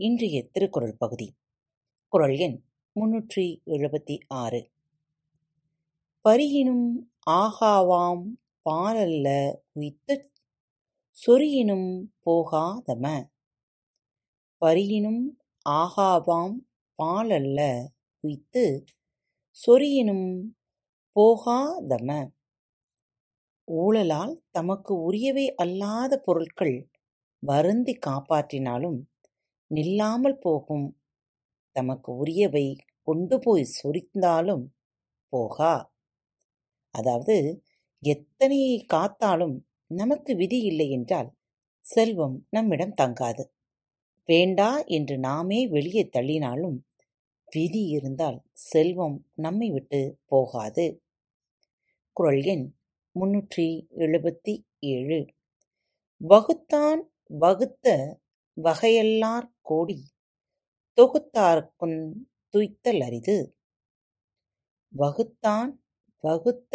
இன்றைய திருக்குறள் பகுதி. குறள் எண் முன்னூற்றி எழுபத்தி ஆறு. பரியினும் ஆகாவாம் பாலல்ல உய்த்துச் சொறியினும் போகாதம. பரியினும் ஆகாவாம் பாலல்ல உய்த்து சொறியினும் போகாதம. ஊழலால் தமக்கு உரியவை அல்லாத பொருட்கள் வருந்தி காப்பாற்றினாலும் நில்லாமல் போகும். தமக்கு உரியவை கொண்டு போய் சொரிந்தாலும் போகா. அதாவது எத்தனையை காத்தாலும் நமக்கு விதி இல்லை என்றால் செல்வம் நம்மிடம் தங்காது. வேண்டா என்று நாமே வெளியே தள்ளினாலும் விதி இருந்தால் செல்வம் நம்மை விட்டு போகாது. குரல் எண் முன்னூற்றி எழுபத்தி ஏழு. வகுத்தான் வகுத்த வகையல்லார் கோடி தொகுத்தார்க்குந் துய்த்தல் அரிது வகுத்தான் வகுத்த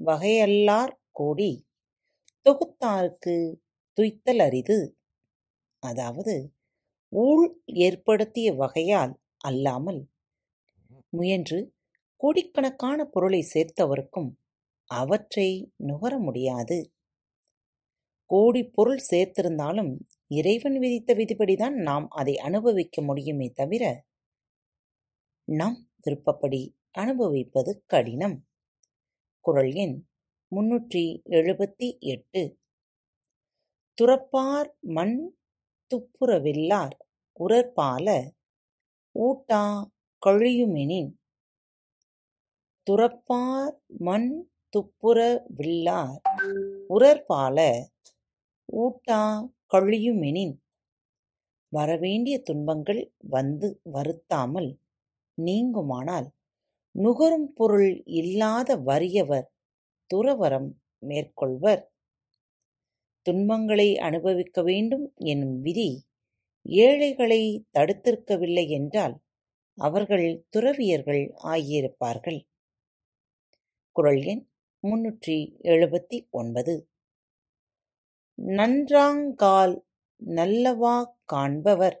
வகையல்லார் கோடி தொகுத்தார்க்கு துய்த்தல் அரிது அதாவது ஊழ் ஏற்படுத்திய வகையால் அல்லாமல் முயன்று கோடிக்கணக்கான பொருளை சேர்த்தவருக்கும் அவற்றை நுகர முடியாது. கோடி பொருள் சேர்த்திருந்தாலும் இறைவன் விதித்த விதிப்படிதான் நாம் அதை அனுபவிக்க முடியுமே தவிர நம் விருப்பப்படி அனுபவிப்பது கடினம். குரல் எண் முன்னூற்றி எழுபத்தி எட்டு. துறப்பார் மண் துப்புரவில்லார் உரற்பால ஊட்டா கழியுமெனின். துறப்பார் மண் துப்புர வில்லார் உரற்பால ஊட்டா கழியுமெனின் வரவேண்டிய துன்பங்கள் வந்து வருத்தாமல் நீங்குமானால் நுகரும் பொருள் இல்லாத வறியவர் துறவரம் மேற்கொள்வர். துன்பங்களை அனுபவிக்க வேண்டும் எனும் விதி ஏழைகளை தடுத்திருக்கவில்லை என்றால் அவர்கள் துறவியர்கள் ஆகியிருப்பார்கள். குரல் எண் முன்னூற்றி எழுபத்தி ஒன்பது. நன்றாங்கால் நல்லவா காண்பவர்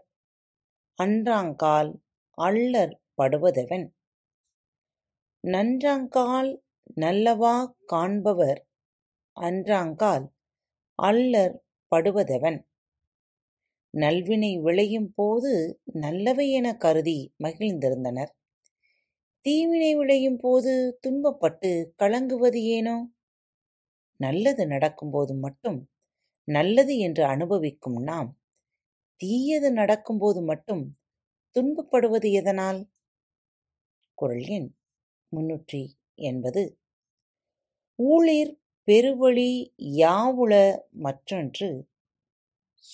அன்றாங்கால் அள்ளற் படுவதெவன். நன்றாங்கால் நல்லவா காண்பவர் அன்றாங்கால் அள்ளற் படுவதெவன். நல்வினை விளையும் போது நல்லவை என கருதி மகிழ்ந்திருந்தனர். தீவினை விளையும் போது துன்பப்பட்டு கலங்குவது ஏனோ? நல்லது நடக்கும்போது மட்டும் நல்லது என்று அனுபவிக்கும் நாம் தீயது நடக்கும்போது மட்டும் துன்பப்படுவது எதனால்? குரல் எண் முன்னூற்றி எண்பது. ஊழிர் பெருவழி யாவுள மற்றொன்று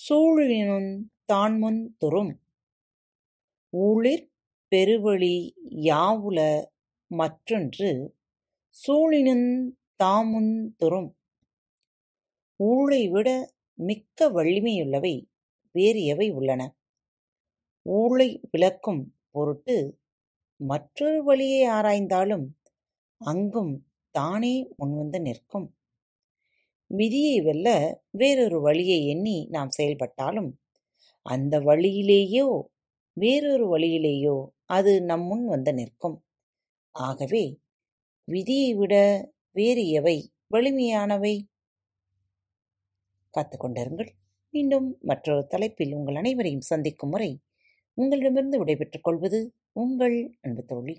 சூழினுன் தான்முன் துறும். ஊழிர் பெருவழி யாவுள மற்றொன்று சூழினுன் தாமுன் துறும். ஊழை விட மிக்க வலிமையுள்ளவை வேறு எவை உள்ளன? ஊழை விளக்கும் பொருட்டு மற்றொரு வழியை ஆராய்ந்தாலும் அங்கும் தானே முன்வந்து நிற்கும். விதியை வெல்ல வேறொரு வழியை எண்ணி நாம் செயல்பட்டாலும் அந்த வழியிலேயோ வேறொரு வழியிலேயோ அது நம் முன் வந்து நிற்கும். ஆகவே விதியை விட வேறு எவை வலிமையானவை? பார்த்து கொண்டிருங்கள் மீண்டும் மற்றொரு தலைப்பில் உங்கள் அனைவரையும் சந்திக்கும் முறை உங்களிடமிருந்து விடைபெற்றுக் கொள்வது உங்கள் அன்பு தோழி.